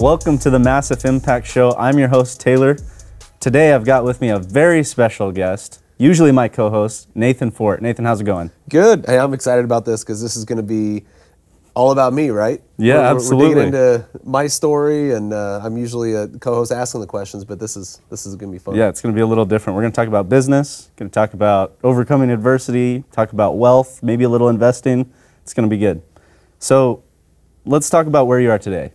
Welcome to the Massif Impact Show. I'm your host, Taylor. Today I've got with me a very special guest, usually my co host, Nathan Fort. Nathan, how's it going? Good. Hey, I'm excited about this because this is going to be all about me, right? Yeah, We're- absolutely. We're digging into my story, and uh, I'm usually a co-host asking the questions, but this is this is going to be fun. Yeah, it's going to be a little different. We're going to talk about business, going to talk about overcoming adversity, talk about wealth, maybe a little investing. It's going to be good. So let's talk about where you are today.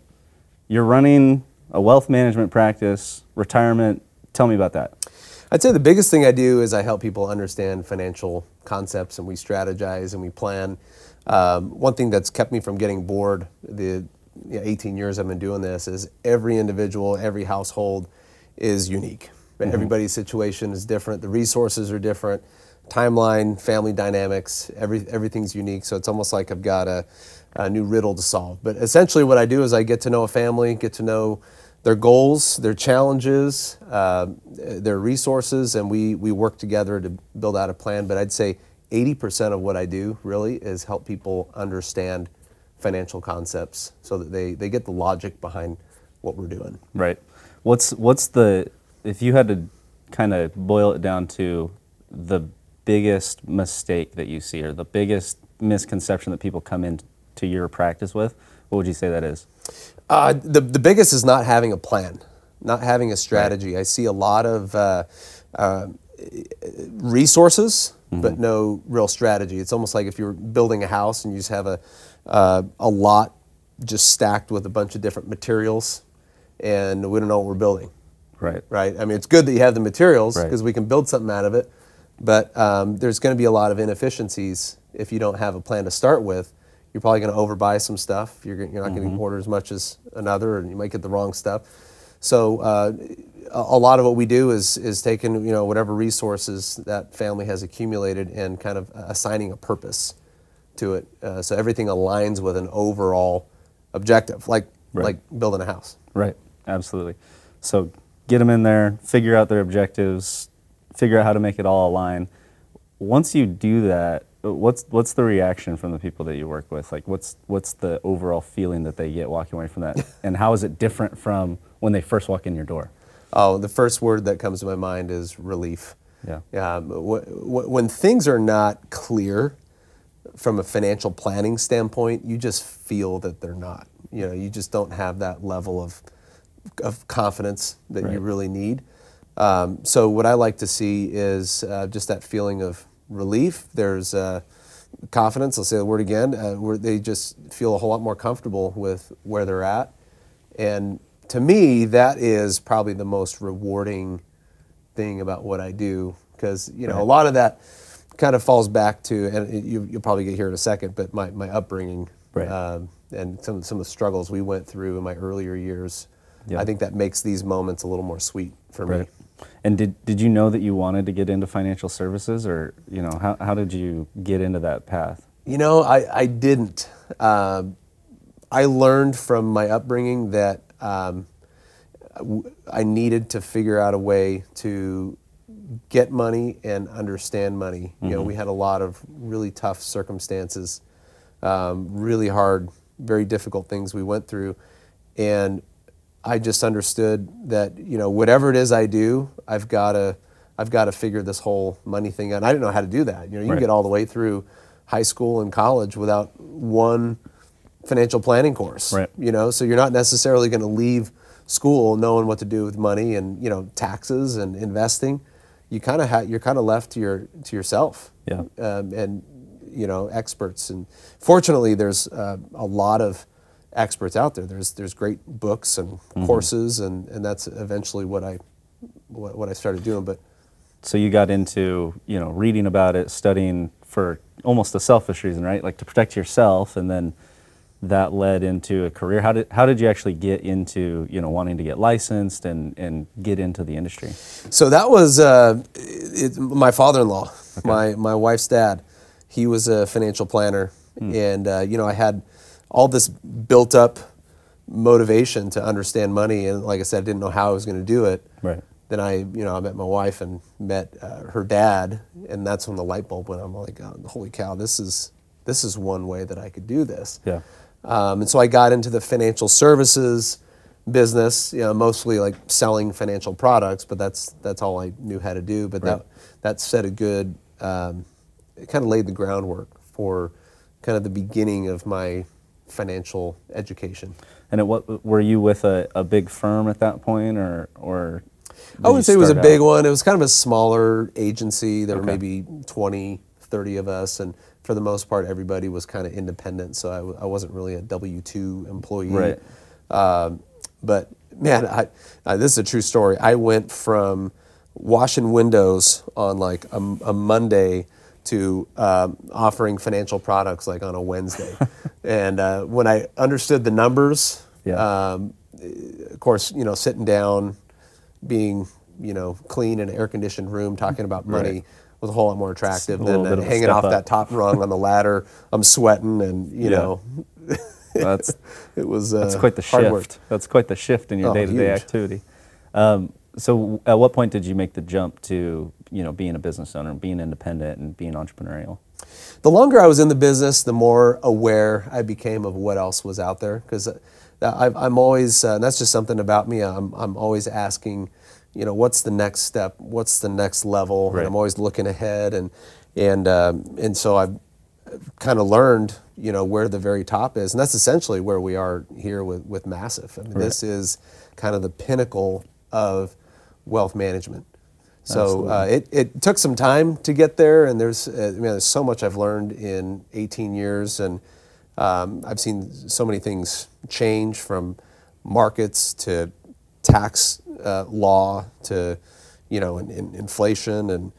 You're running a wealth management practice, retirement. Tell me about that. I'd say the biggest thing I do is I help people understand financial concepts, and we strategize and we plan. Um, one thing that's kept me from getting bored the you know, 18 years I've been doing this is every individual, every household is unique. Everybody's situation is different. The resources are different. Timeline, family dynamics, every, everything's unique. So it's almost like I've got a, a new riddle to solve. But essentially, what I do is I get to know a family, get to know their goals, their challenges, uh, their resources, and we, we work together to build out a plan. But I'd say 80% of what I do really is help people understand financial concepts so that they, they get the logic behind what we're doing. Right. What's what's the if you had to kind of boil it down to the biggest mistake that you see or the biggest misconception that people come into your practice with, what would you say that is? Uh, the, the biggest is not having a plan, not having a strategy. I see a lot of uh, uh, resources, but no real strategy. It's almost like if you're building a house and you just have a, uh, a lot just stacked with a bunch of different materials, and we don't know what we're building Right. right? I mean, it's good that you have the materials Right. because we can build something out of it, but um, there's going to be a lot of inefficiencies if you don't have a plan to start with. You're probably going to overbuy some stuff. You're, you're not going to order as much as another, and you might get the wrong stuff. So uh, a, a lot of what we do is is taking you know whatever resources that family has accumulated and kind of assigning a purpose to it. Uh, so everything aligns with an overall objective, like Right. like building a house. Right. Absolutely. So get them in there, figure out their objectives, figure out how to make it all align. Once you do that, what's what's the reaction from the people that you work with? Like what's what's the overall feeling that they get walking away from that? and how is it different from when they first walk in your door? Oh, the first word that comes to my mind is relief. Yeah. Um, wh- wh- when things are not clear from a financial planning standpoint, you just feel that they're not. You know, you just don't have that level of, of confidence that Right. you really need. Um, so what I like to see is uh, just that feeling of relief. There's uh, confidence. I'll say the word again. Uh, where they just feel a whole lot more comfortable with where they're at, and to me, that is probably the most rewarding thing about what I do because you know a lot of that kind of falls back to, and it- you, you'll probably get here in a second, but my, my upbringing Right. um, and some some of the struggles we went through in my earlier years. Yeah. I think that makes these moments a little more sweet for me. And did, did you know that you wanted to get into financial services or, you know, how, how did you get into that path? You know, I, I didn't. Um, I learned from my upbringing that um, I needed to figure out a way to get money and understand money. You know, we had a lot of really tough circumstances, um, really hard, very difficult things we went through, and I just understood that you know whatever it is I do, I've got to I've got to figure this whole money thing out. And I didn't know how to do that. You know, you Right. can get all the way through high school and college without one financial planning course. Right. You know, so you're not necessarily going to leave school knowing what to do with money and you know taxes and investing. You kind of ha- you're kind of left to your to yourself. Yeah. Um, and you know experts and fortunately there's uh, a lot of experts out there. There's there's great books and Mm-hmm. courses and and that's eventually what I what, what I started doing. But So you got into, you know, reading about it, studying for almost a selfish reason, right? Like to protect yourself and then that led into a career. How did how did you actually get into, you know, wanting to get licensed and and get into the industry? So that was uh, it, my father-in-law, my my wife's dad. He was a financial planner, and uh, you know I had all this built-up motivation to understand money, and like I said, I didn't know how I was going to do it. Right. Then I, you know, I met my wife and met uh, her dad, and that's when the light bulb went. on. I'm like, oh, holy cow, this is this is one way that I could do this. Yeah. Um, and so I got into the financial services business, you know, mostly like selling financial products, but that's that's all I knew how to do. But Right. that that set a good, um, it kind of laid the groundwork for kind of the beginning of my financial education. And at what were you with a, a big firm at that point, or or? I wouldn't say it was a big out- one. It was kind of a smaller agency. There were maybe 20, 30 of us, and for the most part, everybody was kind of independent. So I, w- I wasn't really a W two employee. Right. Um, but man, I, I, this is a true story. I went from washing windows on like a, a Monday to um, offering financial products like on a Wednesday. and uh, when I understood the numbers, Yeah. um, of course, you know, sitting down, being you know clean in an air conditioned room, talking about money Right. was a whole lot more attractive than uh, of hanging off up. that top rung on the ladder. I'm sweating, and you Yeah. know, That's it was uh, that's quite the hard shift. work. That's quite the shift in your Oh, day to day huge. activity. Um, so, at what point did you make the jump to you know being a business owner, being independent, and being entrepreneurial? The longer I was in the business, the more aware I became of what else was out there. Because I'm always, uh, and that's just something about me. I'm, I'm always asking, you know, what's the next step? What's the next level? Right. And I'm always looking ahead, and and um, and so I've kind of learned, you know, where the very top is, and that's essentially where we are here with with Massif. I mean, this is kind of the pinnacle of wealth management. So uh, it, it took some time to get there, and there's uh, I mean, there's so much I've learned in 18 years, and um, I've seen so many things change from markets to tax uh, law to you know in, in inflation and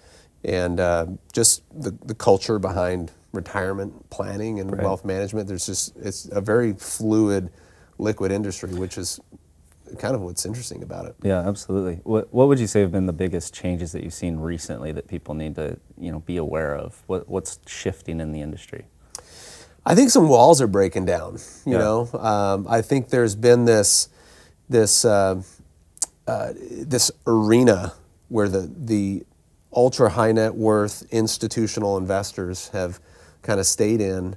and uh, just the, the culture behind retirement planning and Right. wealth management. There's just it's a very fluid, liquid industry, which is kind of what's interesting about it. Yeah, absolutely. What What would you say have been the biggest changes that you've seen recently that people need to you know be aware of? What What's shifting in the industry? I think some walls are breaking down. You Yeah. know, um, I think there's been this this uh, uh, this arena where the the ultra high net worth institutional investors have kind of stayed in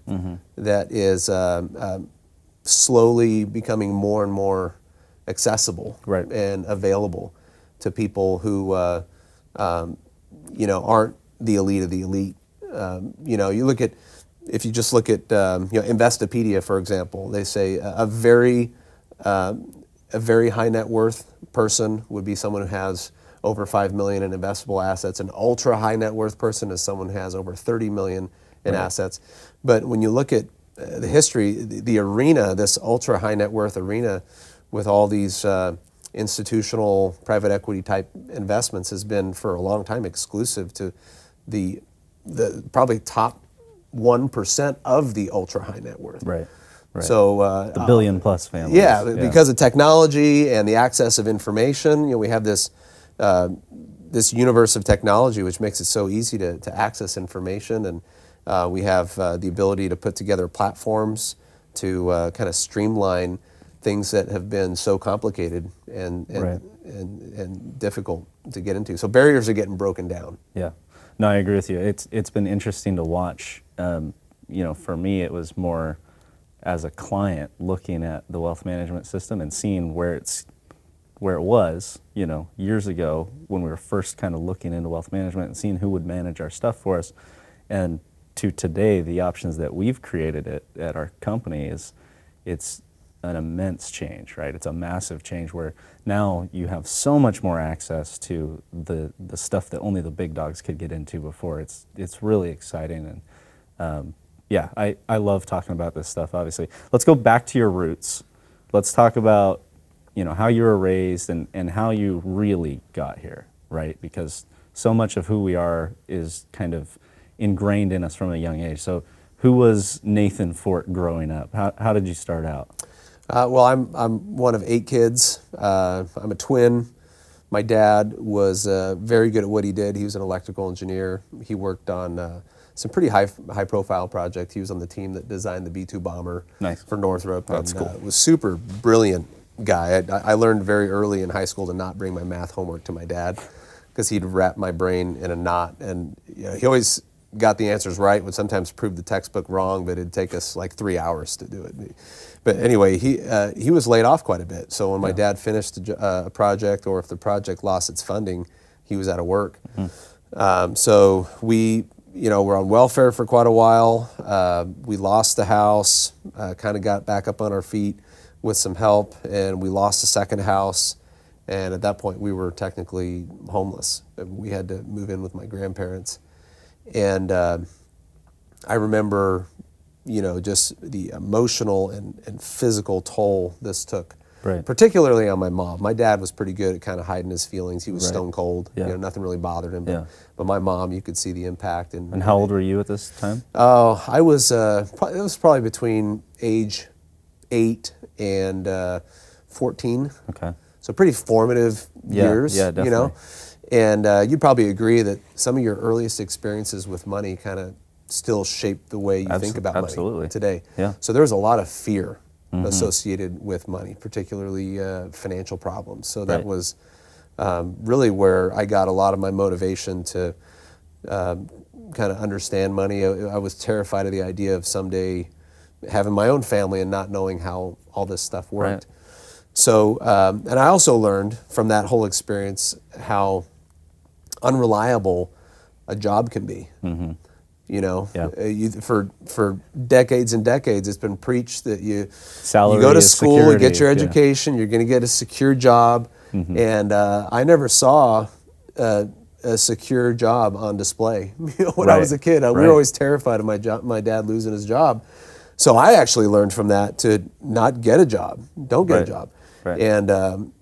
that is um, um, slowly becoming more and more accessible Right. and available to people who uh, um, you know aren't the elite of the elite. Um, you know, you look at if you just look at um, you know Investopedia for example, they say a, a very um, a very high net worth person would be someone who has over five million in investable assets. An ultra high net worth person is someone who has over thirty million in Right. assets. But when you look at uh, the history, the, the arena, this ultra high net worth arena, with all these uh, institutional private equity type investments, has been for a long time exclusive to the the probably top one percent of the ultra high net worth. Right. Right. So uh, the billion plus families. yeah, because of technology and the access of information, you know, we have this uh, this universe of technology which makes it so easy to, to access information, and uh, we have uh, the ability to put together platforms to uh, kind of streamline things that have been so complicated and and, Right. and and difficult to get into. So barriers are getting broken down. Yeah, no, I agree with you. It's it's been interesting to watch. Um, you know, for me, it was more as a client looking at the wealth management system and seeing where it's where it was. You know, years ago when we were first kind of looking into wealth management and seeing who would manage our stuff for us, and to today, the options that we've created at, at our company is it's an immense change, right? It's a massive change where now you have so much more access to the the stuff that only the big dogs could get into before. It's it's really exciting and um, yeah, I, I love talking about this stuff. Obviously, let's go back to your roots. Let's talk about you know how you were raised and, and how you really got here, right? Because so much of who we are is kind of ingrained in us from a young age. So, who was Nathan Fort growing up? How, how did you start out? Uh, well, I'm, I'm one of eight kids. Uh, I'm a twin. My dad was uh, very good at what he did. He was an electrical engineer. He worked on uh, some pretty high, high profile projects. He was on the team that designed the B 2 bomber Nice. for Northrop. That's and, cool. Uh, was super brilliant guy. I, I learned very early in high school to not bring my math homework to my dad because he'd wrap my brain in a knot. And you know, he always got the answers right would sometimes prove the textbook wrong, but it'd take us like three hours to do it. But anyway, he uh, he was laid off quite a bit. So when my dad finished a, uh, a project, or if the project lost its funding, he was out of work. Um, so we, you know, we're on welfare for quite a while. Uh, we lost the house, uh, kind of got back up on our feet with some help, and we lost a second house. And at that point, we were technically homeless. We had to move in with my grandparents. And uh, I remember, you know, just the emotional and, and physical toll this took. Right. Particularly on my mom. My dad was pretty good at kind of hiding his feelings. He was Right. stone cold. Yeah. You know, nothing really bothered him. But, Yeah. but my mom, you could see the impact. And, And how old were you at this time? Oh, I was. Uh, it was probably between age eight and uh, fourteen. Okay. So pretty formative Yeah, years, yeah, definitely. you know. And uh, you'd probably agree that some of your earliest experiences with money kind of still shape the way you Abso- think about absolutely. money today. Yeah. So there was a lot of fear associated with money, particularly uh, financial problems. So that Right. was um, really where I got a lot of my motivation to um, kind of understand money. I, I was terrified of the idea of someday having my own family and not knowing how all this stuff worked. Right. So, um, and I also learned from that whole experience how unreliable a job can be. You know, Yeah. Uh, you, for for decades and decades, it's been preached that you Salary you go to school, you get your yeah. education, you're going to get a secure job, and uh, I never saw. Uh, a secure job on display. When I was a kid, I, we were always terrified of my job, my dad losing his job. So I actually learned from that to not get a job, don't get Right. a job, Right. and um,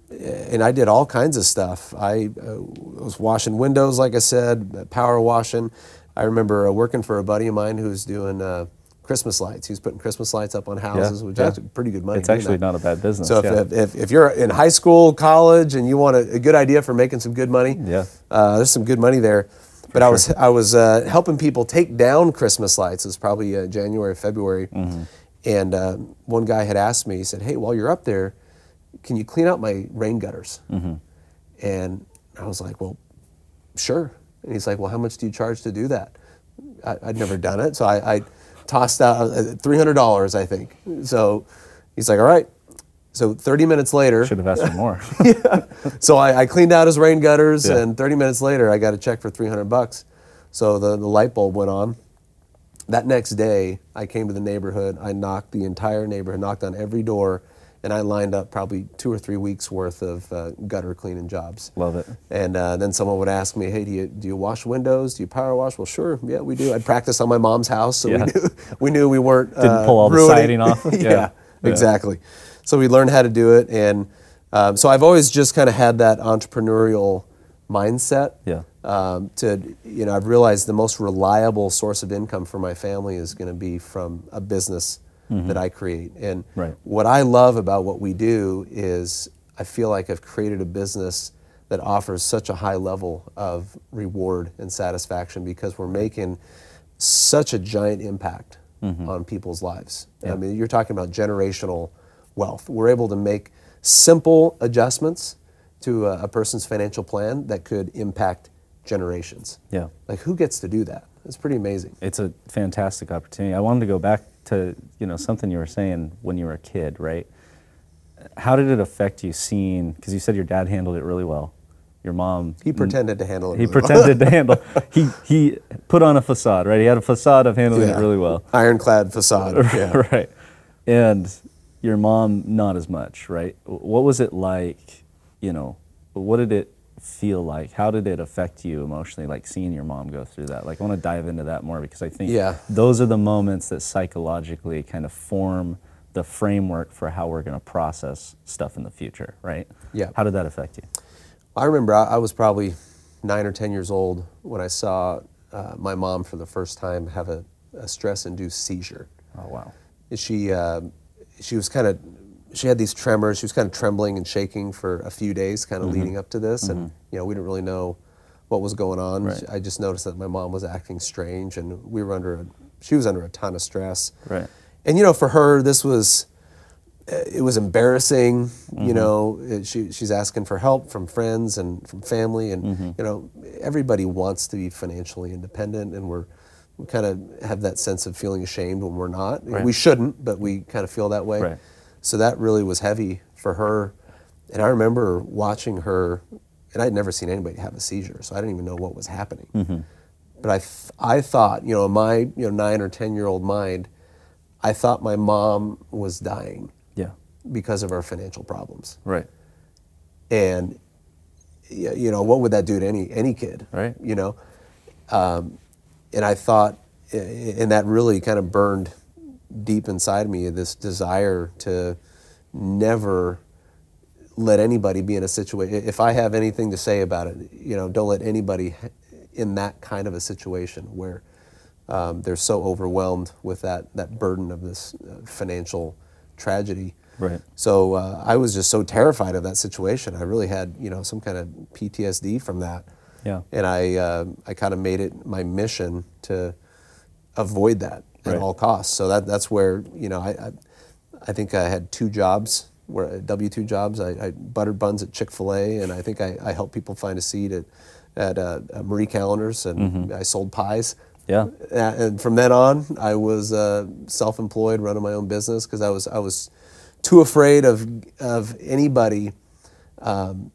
and I did all kinds of stuff. I uh, was washing windows, like I said, power washing. I remember uh, working for a buddy of mine who was doing uh, Christmas lights. He was putting Christmas lights up on houses, which yeah. is pretty good money. It's actually that. not a bad business. So if, yeah. if, if, if you're in high school, college, and you want a, a good idea for making some good money, Yeah. uh, there's some good money there. But I was I was uh, helping people take down Christmas lights. It was probably uh, January, February, Mm-hmm. and uh, one guy had asked me. He said, "Hey, while you're up there, can you clean out my rain gutters?" Mm-hmm. And I was like, "Well, sure." And he's like, "Well, how much do you charge to do that?" I, I'd never done it, so I, I tossed out uh, three hundred dollars, I think. So he's like, "All right." So 30 minutes later, should have asked for more. yeah. so I, I cleaned out his rain gutters, Yeah. and 30 minutes later, I got a check for 300 bucks. So the, the light bulb went on. That next day, I came to the neighborhood. I knocked the entire neighborhood, knocked on every door, and I lined up probably two or three weeks worth of uh, gutter cleaning jobs. Love it. And uh, then someone would ask me, "Hey, do you do you wash windows? Do you power wash?" Well, sure, yeah, we do. I'd practice on my mom's house, so Yeah. we knew we knew we weren't Didn't uh, pull all the siding off? yeah, Yeah. Yeah. exactly. So we learned how to do it, and um, so I've always just kind of had that entrepreneurial mindset. Yeah. Um, to you know, I've realized the most reliable source of income for my family is going to be from a business that I create. And Mm-hmm. Right. what I love about what we do is I feel like I've created a business that offers such a high level of reward and satisfaction because we're making such a giant impact on people's lives. I mean, you're talking about generational wealth. We're able to make simple adjustments to a, a person's financial plan that could impact generations. Yeah. Like, who gets to do that? It's pretty amazing. It's a fantastic opportunity. I wanted to go back to you know something you were saying when you were a kid, right? How did it affect you seeing? Because you said your dad handled it really well. Your mom. He pretended to handle it. He really well. pretended to handle. He he put on a facade, right? He had a facade of handling Yeah. it really well. Ironclad facade. Yeah. right. And your mom, not as much, right? What was it like? You know, what did it feel like? How did it affect you emotionally, like seeing your mom go through that? Like, I want to dive into that more because I think Yeah. those are the moments that psychologically kind of form the framework for how we're going to process stuff in the future, right? Yeah. How did that affect you? I remember I, I was probably nine or 10 years old when I saw uh, my mom for the first time have a, a stress induced seizure. Oh, wow. She, uh, she was kind of, she had these tremors. She was kind of trembling and shaking for a few days, kind of mm-hmm. leading up to this. And, mm-hmm. you know, we didn't really know what was going on. Right. I just noticed that my mom was acting strange and we were under, a, she was under a ton of stress. Right. And you know, for her, this was it was embarrassing. You mm-hmm. know, it, she she's asking for help from friends and from family, and you know, everybody wants to be financially independent, and we're we kind of have that sense of feeling ashamed when we're not. Right. We shouldn't, but we kind of feel that way. Right. So that really was heavy for her. And I remember watching her, and I'd never seen anybody have a seizure, so I didn't even know what was happening. Mm-hmm. But I, th- I thought, you know, in my you know nine or ten year old mind, I thought my mom was dying Yeah. because of our financial problems. Right. And you know, what would that do to any any kid? Right. You know, um, and I thought, and that really kind of burned deep inside me this desire to never let anybody be in a situation. If I have anything to say about it, you know, don't let anybody in that kind of a situation where um, they're so overwhelmed with that that burden of this uh, financial tragedy. Right. So uh, I was just so terrified of that situation. I really had, you know, some kind of PTSD from that. Yeah. And I, uh, I kind of made it my mission to avoid that at Right. all costs. So that, that's where, you know, I, I, I think I had two jobs, where W two jobs. I, I buttered buns at Chick Fil A, and I think I, I helped people find a seat at, at uh, Marie Callender's, and I sold pies. Yeah. And from then on, I was uh, self-employed, running my own business because I was I was too afraid of of anybody um,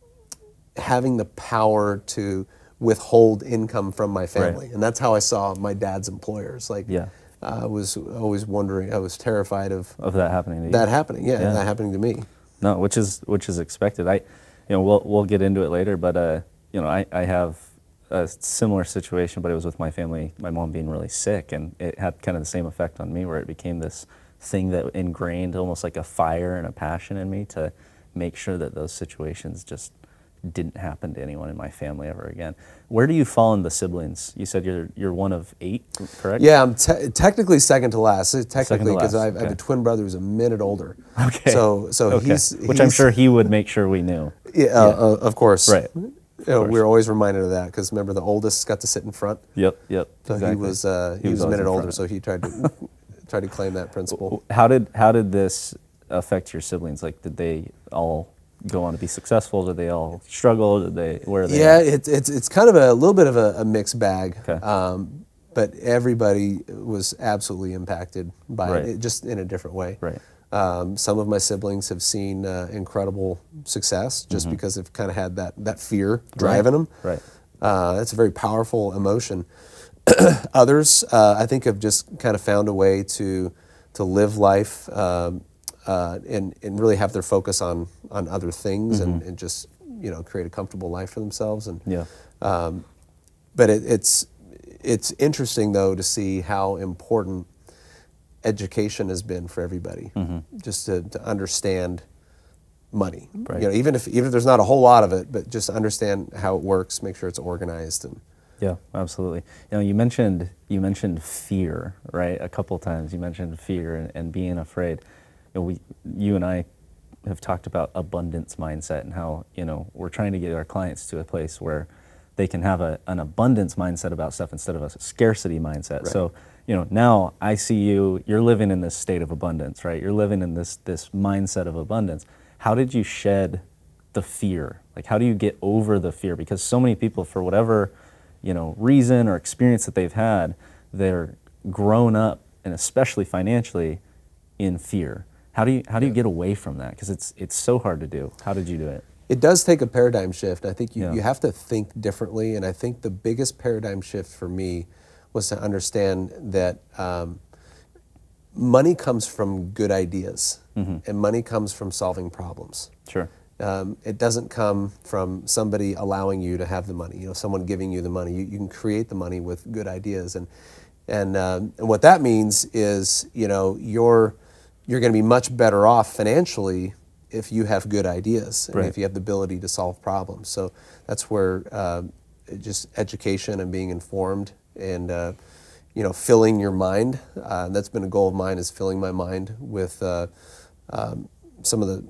having the power to withhold income from my family, and that's how I saw my dad's employers. Like, Yeah. I was always wondering. I was terrified of Of that happening to you. that happening. Yeah, Yeah. that happening to me. No, which is which is expected. I, you know, we'll we'll get into it later, but uh, you know, I, I have a similar situation, but it was with my family. My mom being really sick, and it had kind of the same effect on me, where it became this thing that ingrained almost like a fire and a passion in me to make sure that those situations just didn't happen to anyone in my family ever again. Where do you fall in the siblings? You said you're you're one of eight, correct? Yeah, I'm te- technically second to last. Technically, because I, have- I have a twin brother who's a minute older. Okay. So so Okay. he's which I'm sure he would make sure we knew. Yeah, uh, uh, of course. Right. You know, we are always reminded of that because remember the oldest got to sit in front. Yep. Yep. So he was uh, he, was, a minute older, so he tried to tried to claim that principle. How did how did this affect your siblings? Like, did they all go on to be successful? Did they all struggle? Did they where are they? Yeah, it's it's it's kind of a little bit of a, a mixed bag. Okay. Um, but everybody was absolutely impacted by Right. it, just in a different way. Right. Um, some of my siblings have seen uh, incredible success just Mm-hmm. because they've kind of had that that fear driving them. Right. Uh, that's a very powerful emotion. Others, uh, I think, have just kind of found a way to to live life um, uh, and and really have their focus on on other things and, mm-hmm. and just you know create a comfortable life for themselves. And Yeah. Um, but it, it's it's interesting though to see how important education has been for everybody, mm-hmm. just to, to understand money. Right. You know, even if even if there's not a whole lot of it, but just understand how it works, make sure it's organized and. Yeah, absolutely. You know, you mentioned you mentioned fear, right? A couple times you mentioned fear and, and being afraid. You know, we, you and I have talked about abundance mindset and how you know we're trying to get our clients to a place where they can have a, an abundance mindset about stuff instead of a scarcity mindset. Right. So you know, now I see you. You're living in this state of abundance, right? You're living in this this mindset of abundance. How did you shed the fear? Like, how do you get over the fear? Because so many people, for whatever you know reason or experience that they've had, they're grown up, and especially financially, in fear. How do you how do you get away from that? Because it's it's so hard to do. How did you do it? It does take a paradigm shift. I think you, Yeah. you have to think differently. And I think the biggest paradigm shift for me was to understand that um, money comes from good ideas and money comes from solving problems. Sure. Um, it doesn't come from somebody allowing you to have the money, you know, someone giving you the money. You, you can create the money with good ideas. And, and, um, and what that means is, you know, you're, you're going to be much better off financially if you have good ideas and Right. if you have the ability to solve problems. So that's where it just education and being informed and, uh, you know, filling your mind. Uh, that's been a goal of mine is filling my mind with uh, um, some of the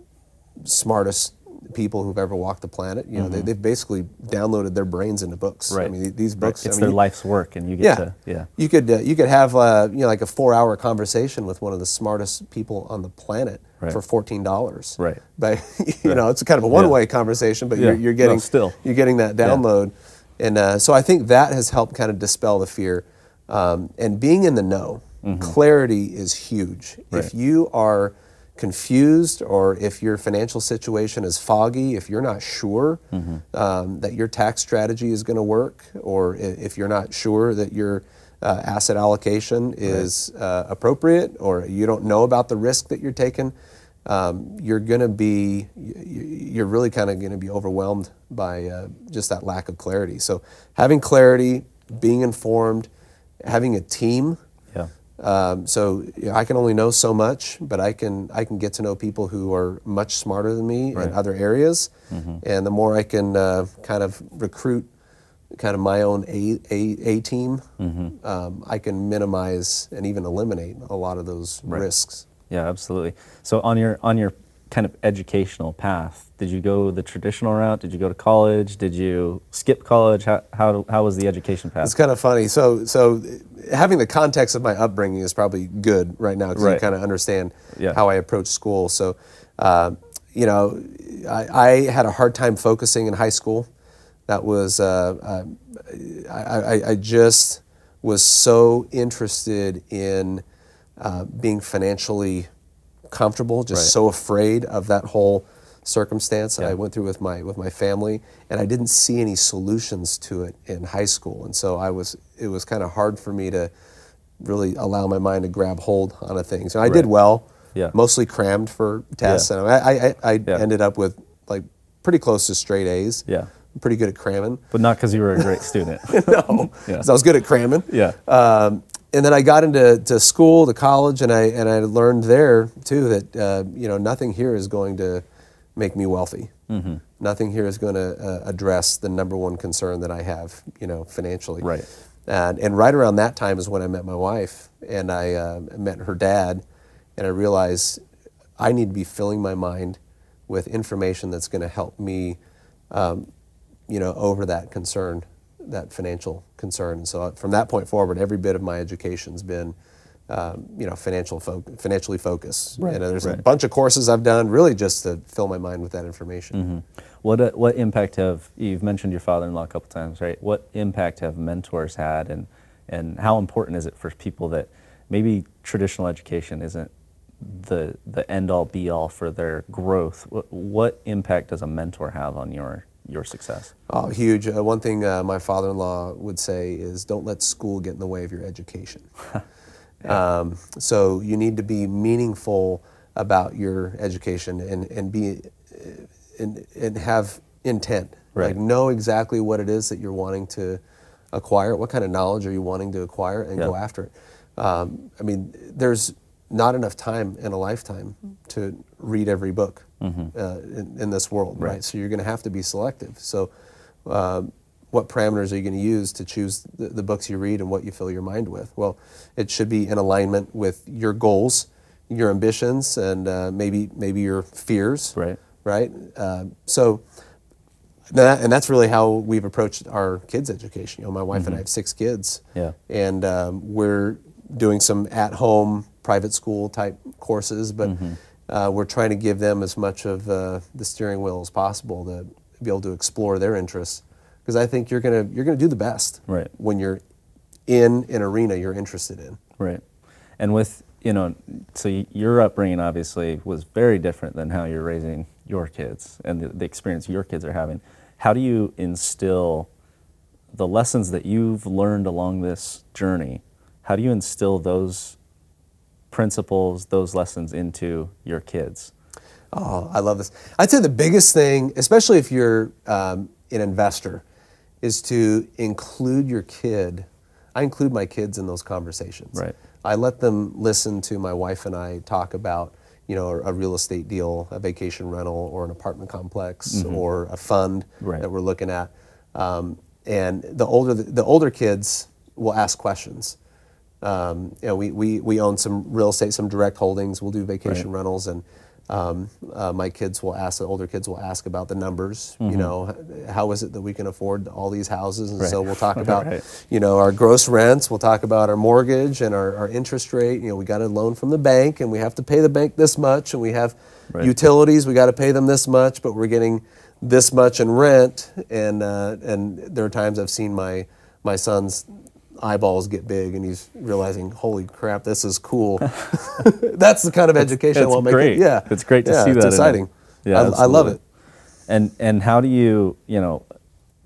smartest people who've ever walked the planet. You know, they, they've basically downloaded their brains into books. Mm-hmm. Right. I mean, these books. It's I mean, their you- life's work, and you get Yeah. to yeah. You could uh, you could have uh, you know like a four hour conversation with one of the smartest people on the planet Right. for fourteen dollars. Right. But you know, it's kind of a one way conversation, but Yeah. you're, you're No, getting still. you're getting that download, and uh, so I think that has helped kind of dispel the fear. Um, and being in the know, clarity is huge. Mm-hmm. Right. If you are confused or if your financial situation is foggy, if you're not sure Mm-hmm. um, that your tax strategy is going to work, or if you're not sure that your uh, asset allocation is uh, appropriate, or you don't know about the risk that you're taking, um, you're going to be, you're really kind of going to be overwhelmed by uh, just that lack of clarity. So having clarity, being informed, having a team. Um, so you know, I can only know so much, but I can I can get to know people who are much smarter than me Right. in other areas, and the more I can uh, kind of recruit kind of my own a a, a team, um, I can minimize and even eliminate a lot of those Right. risks. Yeah, absolutely. So on your on your kind of educational path, did you go the traditional route? Did you go to college? Did you skip college? How how, how was the education path? It's kind of funny. So so having the context of my upbringing is probably good right now because you kind of understand Yeah. how I approach school. So uh, you know, I, I had a hard time focusing in high school. That was uh, uh, I, I, I just was so interested in uh, being financially comfortable, just Right. so afraid of that whole circumstance that Yeah. I went through with my with my family, and I didn't see any solutions to it in high school, and so I was it was kind of hard for me to really allow my mind to grab hold on a thing. So I did well, Yeah. mostly crammed for tests, Yeah. and I I, I, I Yeah. ended up with like pretty close to straight A's. Yeah. I'm pretty good at cramming. But not because you were a great student. no, Yeah. 'cause I was good at cramming. Yeah. Um, and then I got into to school, to college, and I and I learned there too that uh, you know nothing here is going to make me wealthy. Mm-hmm. Nothing here is going to uh, address the number one concern that I have, you know, financially. Right. And and right around that time is when I met my wife, and I uh, met her dad, and I realized I need to be filling my mind with information that's going to help me um, you know, over that concern, that financial concern. And so uh, from that point forward, every bit of my education's been, um, you know, financial fo- financially focused. Right, And there's a bunch of courses I've done really just to fill my mind with that information. What uh, what impact have you've mentioned your father-in-law a couple times, right? What impact have mentors had, and and how important is it for people that maybe traditional education isn't the the end all be all for their growth? What, what impact does a mentor have on your your success? Oh, huge. Uh, one thing uh, my father-in-law would say is, "Don't let school get in the way of your education." um, so you need to be meaningful about your education and and be and, and have intent. Right. Like know exactly what it is that you're wanting to acquire. What kind of knowledge are you wanting to acquire, and go after it. Um, I mean, there's not enough time in a lifetime to read every book uh, in, in this world, right? Mm-hmm. Right. So you're going to have to be selective. So, um, what parameters are you going to use to choose the, the books you read and what you fill your mind with? Well, it should be in alignment with your goals, your ambitions, and uh, maybe maybe your fears, Right. Right. Uh, so. That, and that's really how we've approached our kids' education. You know, my wife and I have six kids, Mm-hmm. Yeah. and um, we're doing some at-home private school type courses, but Mm-hmm. uh, we're trying to give them as much of uh, the steering wheel as possible to be able to explore their interests. Because I think you're gonna you're gonna do the best Right. when you're in an arena you're interested in. Right. And with, you know, so your upbringing obviously was very different than how you're raising your kids and the, the experience your kids are having. How do you instill the lessons that you've learned along this journey? How do you instill those principles, those lessons into your kids? Oh, I love this. I'd say the biggest thing, especially if you're um, an investor, is to include your kid. I include my kids in those conversations. Right. I let them listen to my wife and I talk about, you know, a, real estate deal, a vacation rental, or an apartment complex, or a fund Right. that we're looking at. Um, and the older the, the older kids will ask questions. Um, you know, we, we, we own some real estate, some direct holdings. We'll do vacation Right. rentals, and um, uh, my kids will ask, the older kids will ask about the numbers. You know, how is it that we can afford all these houses? And Mm-hmm. Right. so we'll talk about, Right. you know, our gross rents. We'll talk about our mortgage and our, our interest rate. You know, we got a loan from the bank, and we have to pay the bank this much, and we have Right. utilities. We got to pay them this much, but we're getting this much in rent. And uh, and there are times I've seen my my sons eyeballs get big and he's realizing, holy crap, this is cool. That's the kind of education I it's want to make it. Yeah, It's great to yeah, see it's that in it. exciting. Yeah, I, I love it. And and how do you you know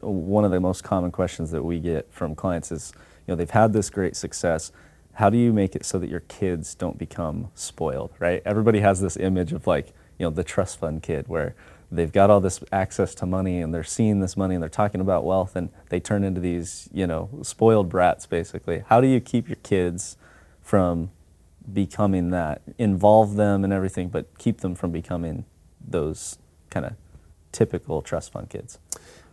one of the most common questions that we get from clients is you know they've had this great success. How do you make it so that your kids don't become spoiled? Right? Everybody has this image of like you know the trust fund kid where they've got all this access to money and they're seeing this money and they're talking about wealth and they turn into these you know spoiled brats basically. How do you keep your kids from becoming that? Involve them and everything, but keep them from becoming those kind of typical trust fund kids.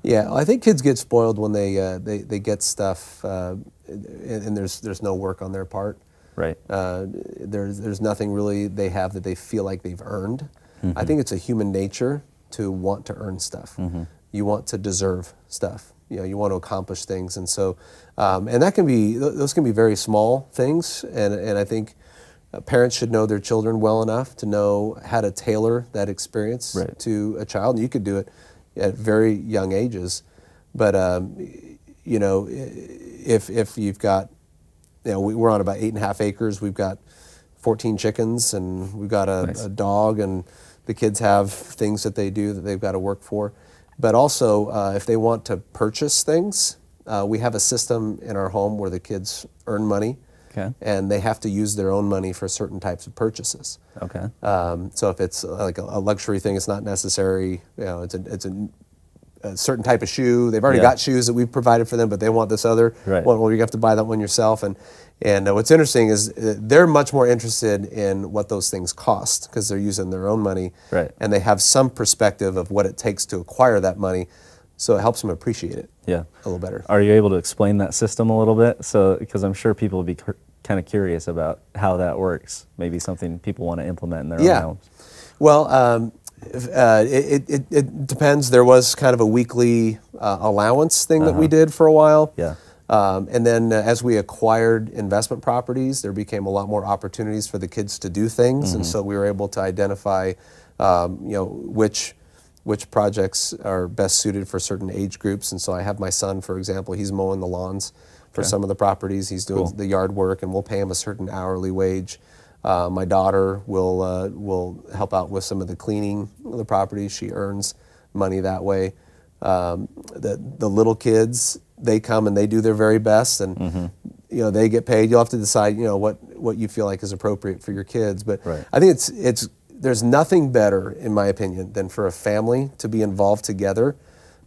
Yeah, I think kids get spoiled when they uh, they, they get stuff uh, and, and there's there's no work on their part. Right. Uh, there's there's nothing really they have that they feel like they've earned. Mm-hmm. I think it's a human nature to want to earn stuff. You want to deserve stuff. You know, you want to accomplish things, and so um, and that can be those can be very small things, and and I think. Uh, parents should know their children well enough to know how to tailor that experience Right. to a child. And you could do it at very young ages, but um, you know, if if you've got you know, we, we're on about eight and a half acres. We've got 14 chickens, and we've got a, Nice. a dog, and the kids have things that they do that they've got to work for. But also, uh, if they want to purchase things, uh, we have a system in our home where the kids earn money, Okay. and they have to use their own money for certain types of purchases. Okay. Um, so if it's uh, like a, a luxury thing, it's not necessary. You know, it's a it's a, a certain type of shoe. They've already Yeah. got shoes that we've provided for them, but they want this other. Right. Well, well, you have to buy that one yourself. And and uh, what's interesting is uh, they're much more interested in what those things cost because they're using their own money. Right. And they have some perspective of what it takes to acquire that money, so it helps them appreciate it Yeah. a little better. Are you able to explain that system a little bit? So, because I'm sure people would be kind of curious about how that works. Maybe something people want to implement in their Yeah. own homes. Well, um, uh, it, it, it depends. There was kind of a weekly uh, allowance thing that we did for a while. Yeah. Um, and then uh, as we acquired investment properties, there became a lot more opportunities for the kids to do things, and so we were able to identify, um, you know, which which projects are best suited for certain age groups. And so I have my son, for example, he's mowing the lawns for Okay. some of the properties. He's doing Cool. the yard work, and we'll pay him a certain hourly wage. Uh, my daughter will uh, will help out with some of the cleaning of the properties. She earns money that way. Um, the the little kids they come and they do their very best, and Mm-hmm. you know they get paid. You'll have to decide you know what what you feel like is appropriate for your kids. But Right. I think it's it's there's nothing better, in my opinion, than for a family to be involved together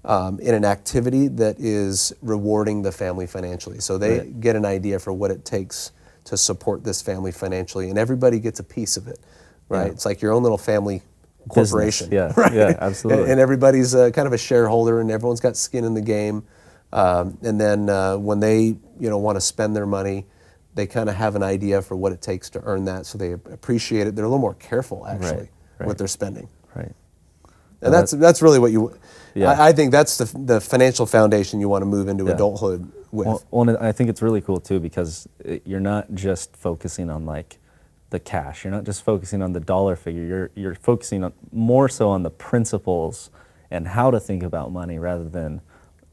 um, in an activity that is rewarding the family financially. So they Right. get an idea for what it takes to support this family financially, and everybody gets a piece of it, right? Yeah. It's like your own little family Business, corporation, yeah, right? yeah, absolutely. And, and everybody's uh, kind of a shareholder, and everyone's got skin in the game. Um, and then uh, when they, you know, want to spend their money, they kind of have an idea for what it takes to earn that, so they appreciate it. They're a little more careful, actually, right. what they're spending. Right. And that's that's really what you. Yeah. I, I think that's the the financial foundation you want to move into Yeah. adulthood with. Well, well, and I think it's really cool too because it, you're not just focusing on like the cash. You're not just focusing on the dollar figure. You're you're focusing on more so on the principles and how to think about money rather than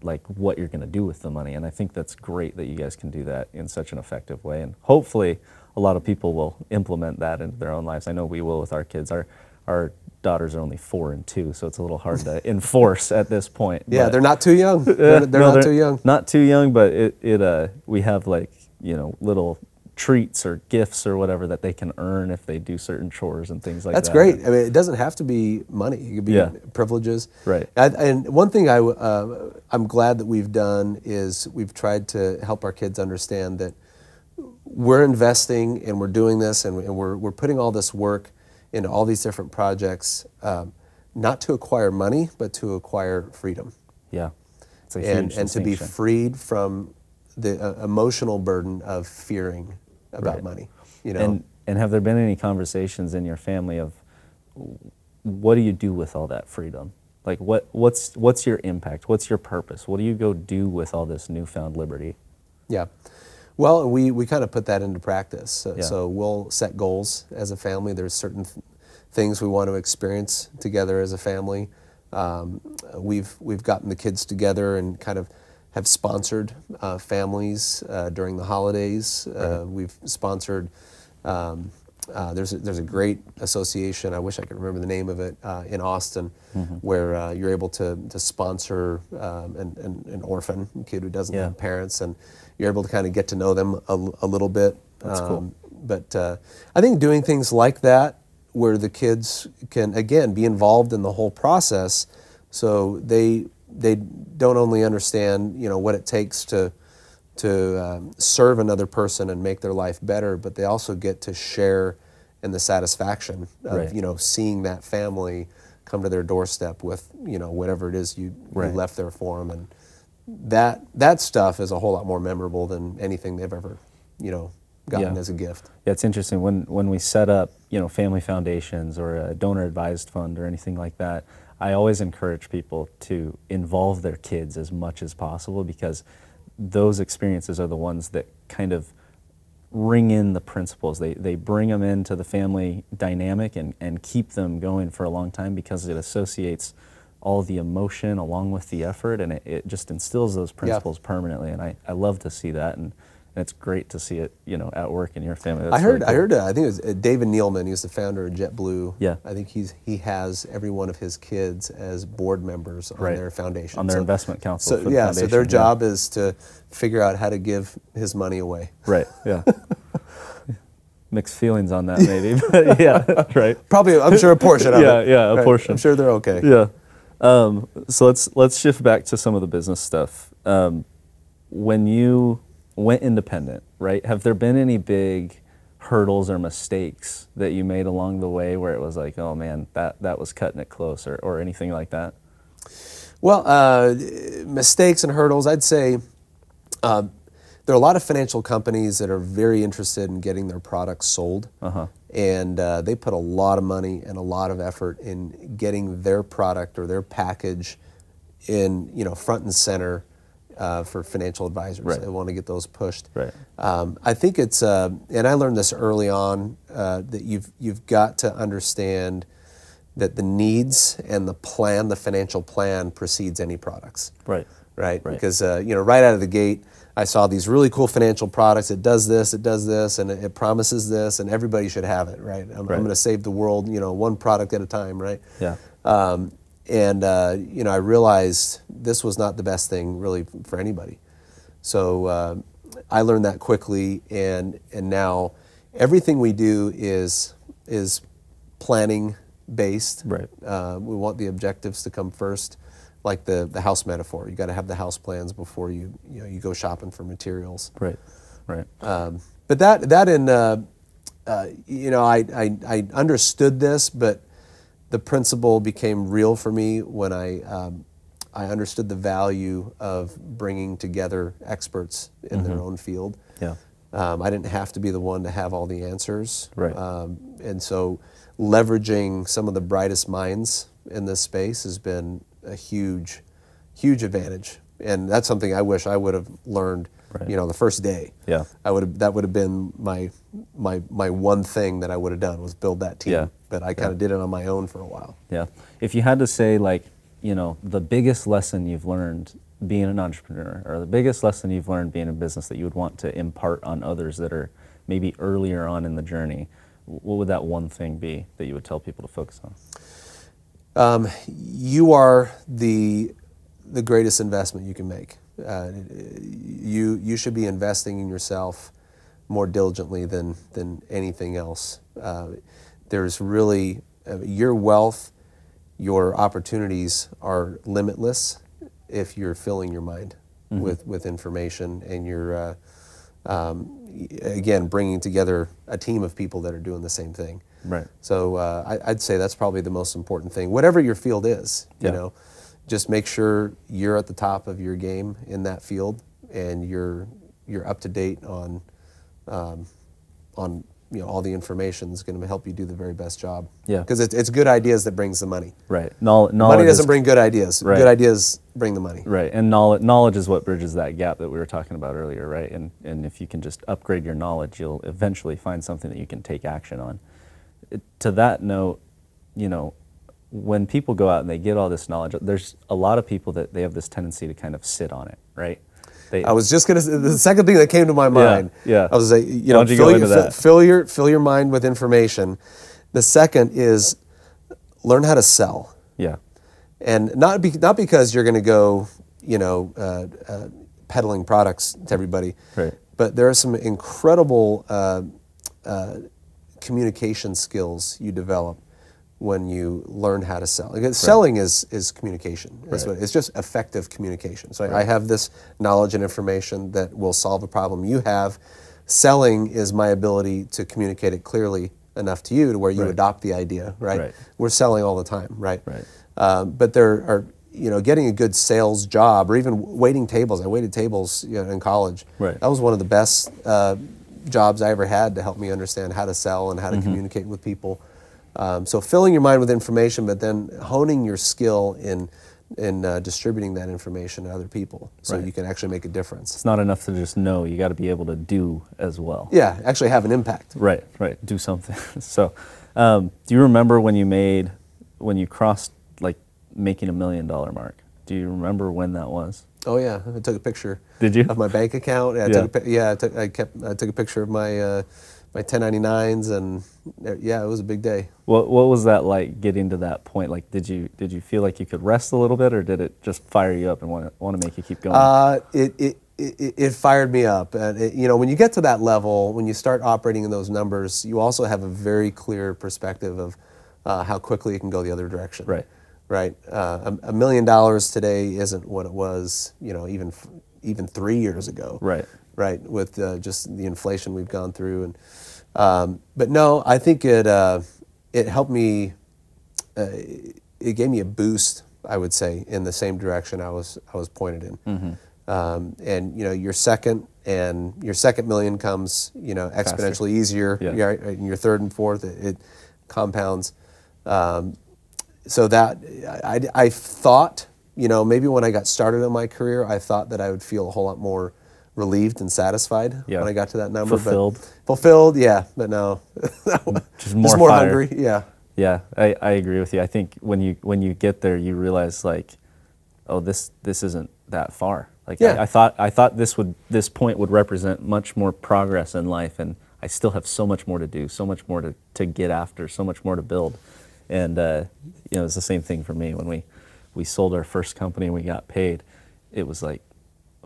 like what you're going to do with the money. And I think that's great that you guys can do that in such an effective way. And hopefully, a lot of people will implement that into their own lives. I know we will with our kids. Our our daughters are only four and two, so it's a little hard to enforce at this point. yeah, but- they're not too young. They're, they're no, not too young. Not too young, but it, it uh, we have like you know little treats or gifts or whatever that they can earn if they do certain chores and things like That's that. That's great. I mean, it doesn't have to be money. It could be Yeah. privileges. Right. And, and one thing I, uh, I'm glad that we've done is we've tried to help our kids understand that we're investing and we're doing this and, and we're, we're putting all this work into all these different projects, um, not to acquire money, but to acquire freedom Yeah, it's a and, and to be freed from the uh, emotional burden of fearing about Right. money. You know, And and have there been any conversations in your family of what do you do with all that freedom? Like what what's what's your impact? What's your purpose? What do you go do with all this newfound liberty? Yeah. Well, we, we kind of put that into practice. So, Yeah. so we'll set goals as a family. There's certain th- things we want to experience together as a family. Um, we've, we've gotten the kids together and kind of have sponsored uh, families uh, during the holidays. Uh, we've sponsored. Um, uh, there's a, there's a great association. I wish I could remember the name of it uh, in Austin, where uh, you're able to to sponsor um, an, an, an orphan kid who doesn't Yeah. have parents, and you're able to kind of get to know them a, a little bit. That's cool. But uh, I think doing things like that, where the kids can again be involved in the whole process, so they they don't only understand you know what it takes to to um, serve another person and make their life better, but they also get to share in the satisfaction of Right. you know seeing that family come to their doorstep with you know whatever it is you, Right. you left there for them, and that that stuff is a whole lot more memorable than anything they've ever you know gotten Yeah. as a gift. Yeah, it's interesting when when we set up, you know, family foundations or a donor advised fund or anything like that. I always encourage people to involve their kids as much as possible because those experiences are the ones that kind of ring in the principles. They they bring them into the family dynamic and and keep them going for a long time because it associates all the emotion along with the effort and it, it just instills those principles permanently and I, I love to see that and, and it's great to see it you know at work in your family That's I heard. really I heard. Uh, I think it was uh, David Neeleman. He's the founder of JetBlue. Yeah. I think he's he has every one of his kids as board members on Right. their foundation. On their investment council So for the yeah. So their yeah. job is to figure out how to give his money away. Right. Yeah. Mixed feelings on that, maybe. but yeah. Right. Probably, I'm sure a portion of Yeah, it. yeah, a Right. portion. I'm sure they're okay. Yeah. Um, so let's let's shift back to some of the business stuff. Um, when you went independent, right? Have there been any big hurdles or mistakes that you made along the way where it was like, oh man, that that was cutting it close, or, or anything like that? Well, uh, mistakes and hurdles. I'd say uh, there are a lot of financial companies that are very interested in getting their products sold, Uh-huh. and uh, they put a lot of money and a lot of effort in getting their product or their package in you know front and center uh, for financial advisors. Right. They want to get those pushed. Right. Um, I think it's, uh, and I learned this early on uh, that you've you've got to understand that the needs and the plan, the financial plan, precedes any products Right. right? Right. Because uh, you know, right out of the gate, I saw these really cool financial products. It does this, it does this, and it, it promises this, and everybody should have it, right? I'm, Right. I'm going to save the world, you know, one product at a time, right? Yeah. Um, and uh, you know, I realized this was not the best thing really for anybody. So uh, I learned that quickly, and and now everything we do is is planning based. Right. Uh, we want the objectives to come first, like the the house metaphor. You got to have the house plans before you you know you go shopping for materials. Right. Right. Um, but that that in uh, uh, you know I, I I understood this, but the principle became real for me when I um, I understood the value of bringing together experts in their own field. yeah. Um, I didn't have to be the one to have all the answers. Right. Um, and so leveraging some of the brightest minds in this space has been a huge, huge advantage. And that's something I wish I would have learned, Right. you know, the first day. Yeah. I would have, that would have been my, my, my one thing that I would have done was build that team. Yeah. But I kind of did it on my own for a while. Yeah. If you had to say, like, you know, the biggest lesson you've learned being an entrepreneur, or the biggest lesson you've learned being in business that you would want to impart on others that are maybe earlier on in the journey, what would that one thing be that you would tell people to focus on? Um, you are the the greatest investment you can make. Uh, you you should be investing in yourself more diligently than than anything else. Uh, there's really uh, your wealth, your opportunities are limitless if you're filling your mind with with information and you're uh, um, again bringing together a team of people that are doing the same thing. Right. So uh, I, I'd say that's probably the most important thing. Whatever your field is, you know, just make sure you're at the top of your game in that field, and you're you're up to date on um, on you know all the information is going to help you do the very best job. Yeah. Because it's, it's good ideas that brings the money. Right. Knowl- knowledge money doesn't is- bring good ideas. Right. Good ideas bring the money. Right, and knowledge, knowledge is what bridges that gap that we were talking about earlier, right? And and if you can just upgrade your knowledge, you'll eventually find something that you can take action on. It- to that note, you know, when people go out and they get all this knowledge, there's a lot of people that they have this tendency to kind of sit on it, right? They, I was just gonna. say The second thing that came to my mind. yeah. yeah. I was like, you know, you fill, your, fill your fill your mind with information. The second is learn how to sell, yeah, and not be, not because you're going to go, you know, uh, uh, peddling products to everybody. Right. But there are some incredible uh, uh, communication skills you develop when you learn how to sell. Because Selling is is communication. Right. what, it's just effective communication. So I have this knowledge and information that will solve a problem you have. Selling is my ability to communicate it clearly enough to you to where you Right. adopt the idea. Right. Right. We're selling all the time. Right. Right. Um, but there are you know getting a good sales job or even waiting tables. I waited tables you know, in college. Right. That was one of the best uh, jobs I ever had to help me understand how to sell and how Mm-hmm. to communicate with people. Um, so filling your mind with information, but then honing your skill in in uh, distributing that information to other people, so Right. you can actually make a difference. it's not enough to just know. You got to be able to do as well. Yeah, actually have an impact. Right, right. Do something. so, um, do you remember when you made, when you crossed like making a million dollar mark? Do you remember when that was? Oh yeah, I took a picture. Did you? Of my bank account. Yeah, I Yeah. took a, yeah, I took, I kept, I took a picture of my uh, my 1099s, and yeah, it was a big day. What What was that like getting to that point? Like, did you did you feel like you could rest a little bit, or did it just fire you up and want to want to make you keep going? Uh, it, it, it, it fired me up. And it, you know, when you get to that level, when you start operating in those numbers, you also have a very clear perspective of uh, how quickly it can go the other direction. Right. Right. Uh, a, a million dollars today isn't what it was, you know, even even three years ago. Right. Right. With uh, just the inflation we've gone through, and um, but no, I think it uh, it helped me uh, it gave me a boost, I would say, in the same direction I was I was pointed in. Mm-hmm. Um, and you know, your second and your second million comes, you know, exponentially easier. Yeah. Right, And your third and fourth, it, it compounds. Um, so that I, I thought, you know, maybe when I got started in my career, I thought that I would feel a whole lot more relieved and satisfied Yeah. when I got to that number. but- Fulfilled. fulfilled, yeah, but no, Just more more fire. hungry, yeah. Yeah, I, I agree with you. I think when you when you get there, you realize like, oh, this this isn't that far. Like Yeah. I, I thought I thought this would this point would represent much more progress in life, and I still have so much more to do, so much more to, to get after, so much more to build. And uh, you know, it's the same thing for me when we we sold our first company and we got paid. It was like,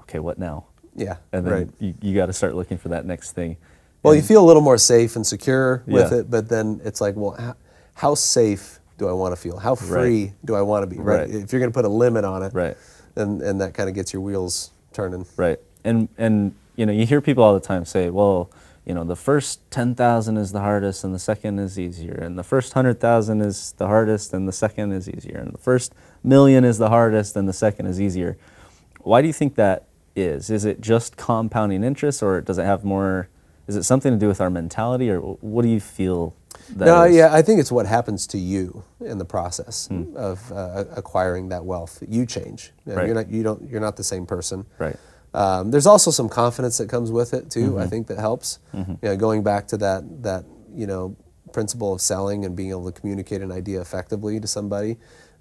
okay, what now? Yeah, And then right. you, you got to start looking for that next thing. Well, you feel a little more safe and secure with Yeah. it, but then it's like, well, how, how safe do I want to feel? How free do I want to be? Right. Right. If you're going to put a limit on it, Right. and and that kind of gets your wheels turning. Right. And and you know, you hear people all the time say, well, you know, the first 10,000 is the hardest and the second is easier. And the first 100,000 is the hardest and the second is easier. And the first million is the hardest and the second is easier. Why do you think that is? Is it just compounding interest or does it have more is it something to do with our mentality or what do you feel that no, is? yeah, I think it's what happens to you in the process Hmm. of uh, acquiring that wealth. You change. Right. You're not. You don't. You're not the same person. Right. Um, there's also some confidence that comes with it too. Mm-hmm. I think that helps. You know, going back to that that you know principle of selling and being able to communicate an idea effectively to somebody.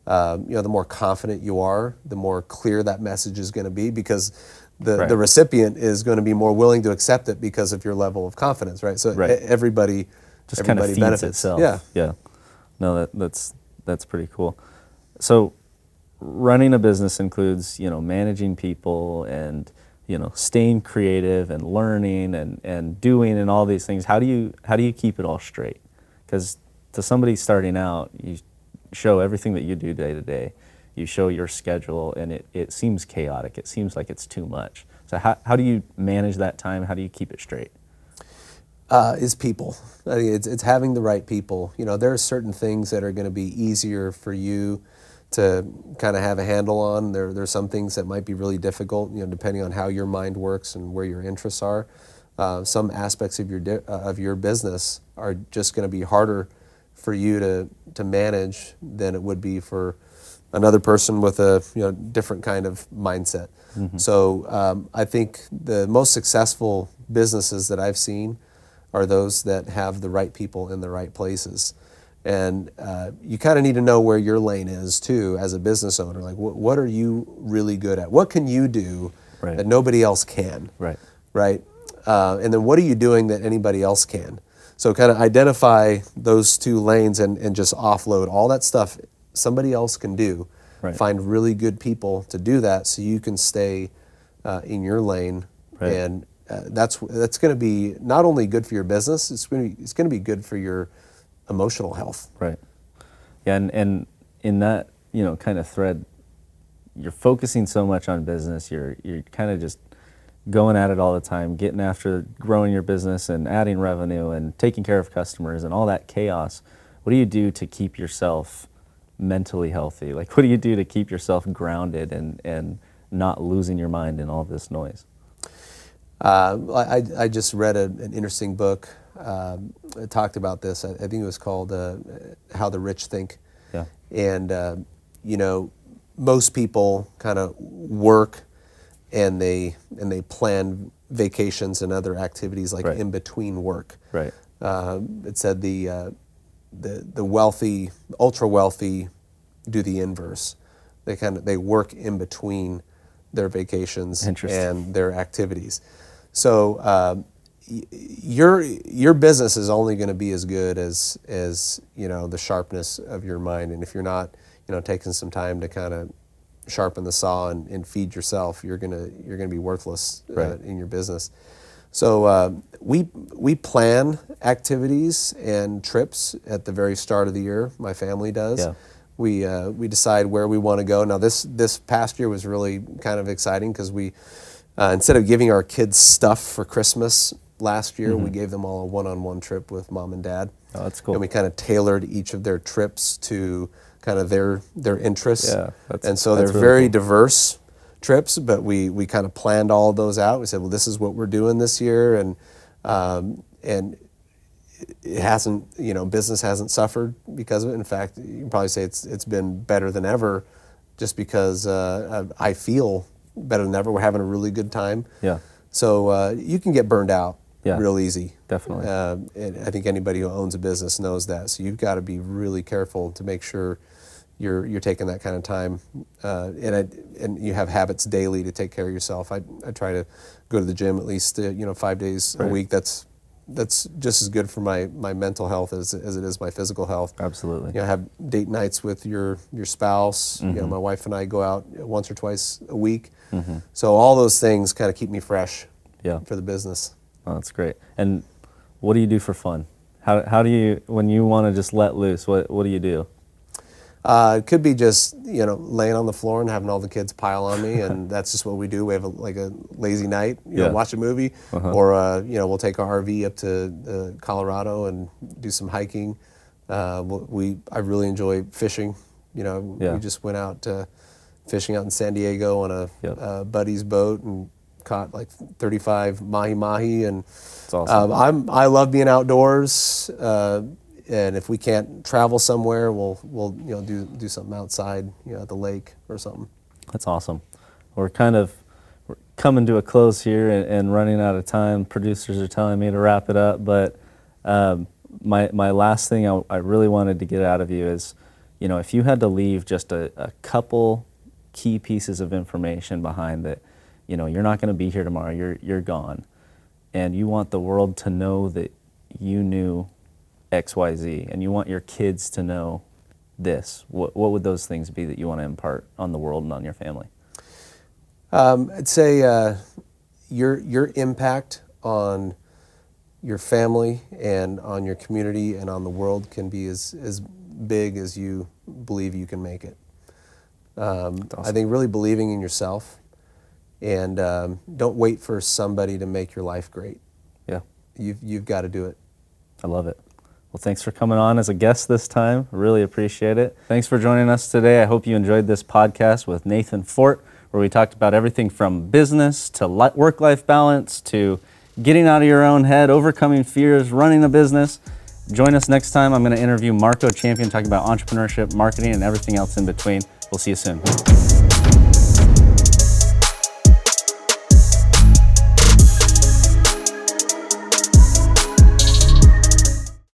Um, you know, the more confident you are, the more clear that message is going to be because the, Right. the recipient is going to be more willing to accept it because of your level of confidence, right? So Right. everybody just kind of feeds benefits. itself. Yeah. Yeah. No, that, that's that's pretty cool. So, running a business includes you know managing people and you know staying creative and learning and and doing and all these things. How do you how do you keep it all straight? Because to somebody starting out, you show everything that you do day to day. You show your schedule, and it, it seems chaotic. It seems like it's too much. So how, how do you manage that time? How do you keep it straight? uh, is people. I think it's, it's having the right people. You know, there are certain things that are going to be easier for you to kind of have a handle on. There, are some things that might be really difficult, you know, depending on how your mind works and where your interests are. Uh, some aspects of your di- uh, of your business are just going to be harder for you to to manage than it would be for another person with a you know different kind of mindset. So um, I think the most successful businesses that I've seen are those that have the right people in the right places. And uh, you kind of need to know where your lane is too, as a business owner. Like, wh- what are you really good at? What can you do Right. that nobody else can? Right. right? Uh, and then what are you doing that anybody else can? So kind of identify those two lanes and, and just offload all that stuff somebody else can do. Right. Find really good people to do that so you can stay uh, in your lane. Right. And uh, that's that's going to be not only good for your business, it's going to be, it's going to be good for your emotional health. Right. Yeah, and, and in that, you know, kind of thread, you're focusing so much on business, you're you're kind of just going at it all the time, getting after growing your business and adding revenue and taking care of customers and all that chaos. What do you do to keep yourself mentally healthy? Like what do you do to keep yourself grounded and, and not losing your mind in all this noise? Uh, I, I- just read a, an interesting book. Um, it talked about this. I, I think it was called uh, "How the Rich Think." Yeah. And uh, you know, most people kind of work, and they and they plan vacations and other activities like Right. in between work. Right. Uh, it said the uh, the the wealthy, ultra wealthy, do the inverse. They kind of they work in between their vacations and their activities. So um, y- your your business is only going to be as good as as you know the sharpness of your mind. And if you're not, you know, taking some time to kind of sharpen the saw and, and feed yourself, you're gonna you're gonna be worthless uh, in your business. So uh, we we plan activities and trips at the very start of the year. My family does. Yeah. We uh, we decide where we want to go. Now this this past year was really kind of exciting because we uh, instead of giving our kids stuff for Christmas last year, we gave them all a one-on-one trip with mom and dad. Mm-hmm. Oh, that's cool. And we kind of tailored each of their trips to kind of their their interests. Yeah, that's- and so they're really very cool. diverse trips, but we we kind of planned all of those out. We said, well, this is what we're doing this year, and um, and it hasn't, you know, business hasn't suffered because of it. In fact, you can probably say it's it's been better than ever, just because uh, I feel better than ever. We're having a really good time. Yeah. So uh, you can get burned out Yeah, real easy. definitely. Uh, and I think anybody who owns a business knows that. So you've got to be really careful to make sure you're you're taking that kind of time, uh, and I, and you have habits daily to take care of yourself. I, I try to go to the gym at least uh, you know five days Right. a week. That's that's just as good for my, my mental health as, as it is my physical health. Absolutely. You know, have date nights with your your spouse. You Mm-hmm. know, my wife and I go out once or twice a week. So all those things kind of keep me fresh Yeah. for the business. Oh, that's great. And what do you do for fun? How, how do you, when you want to just let loose, what, what do you do? Uh, it could be just you know laying on the floor and having all the kids pile on me, and that's just what we do. We have a, like a lazy night, you Yeah. know, watch a movie, or uh, you know we'll take our RV up to uh, Colorado and do some hiking. Uh, we'll- I really enjoy fishing. You know, Yeah. we just went out uh, fishing out in San Diego on a Yep. uh, buddy's boat and caught like 35 mahi mahi and awesome. um, I'm I love being outdoors, uh, and if we can't travel somewhere, we'll we'll you know do do something outside, you know, at the lake or something. That's awesome. We're kind of we're coming to a close here and, and running out of time. Producers are telling me to wrap it up, but um, my my last thing I, I really wanted to get out of you is, you know, if you had to leave just a, a couple key pieces of information behind that, you know, you're not going to be here tomorrow. You're you're gone, and you want the world to know that you knew X Y Z, and you want your kids to know this. What what would those things be that you want to impart on the world and on your family? Um, I'd say uh, your your impact on your family and on your community and on the world can be as as big as you believe you can make it. Um, I think really believing in yourself, and um, don't wait for somebody to make your life great. Yeah, You've you've got to do it. I love it. Well, thanks for coming on as a guest this time. Really appreciate it. Thanks for joining us today. I hope you enjoyed this podcast with Nathan Fort, where we talked about everything from business to work life balance to getting out of your own head, overcoming fears, running a business. Join us next time. I'm going to interview Marco Champion talking about entrepreneurship, marketing, and everything else in between. We'll see you soon.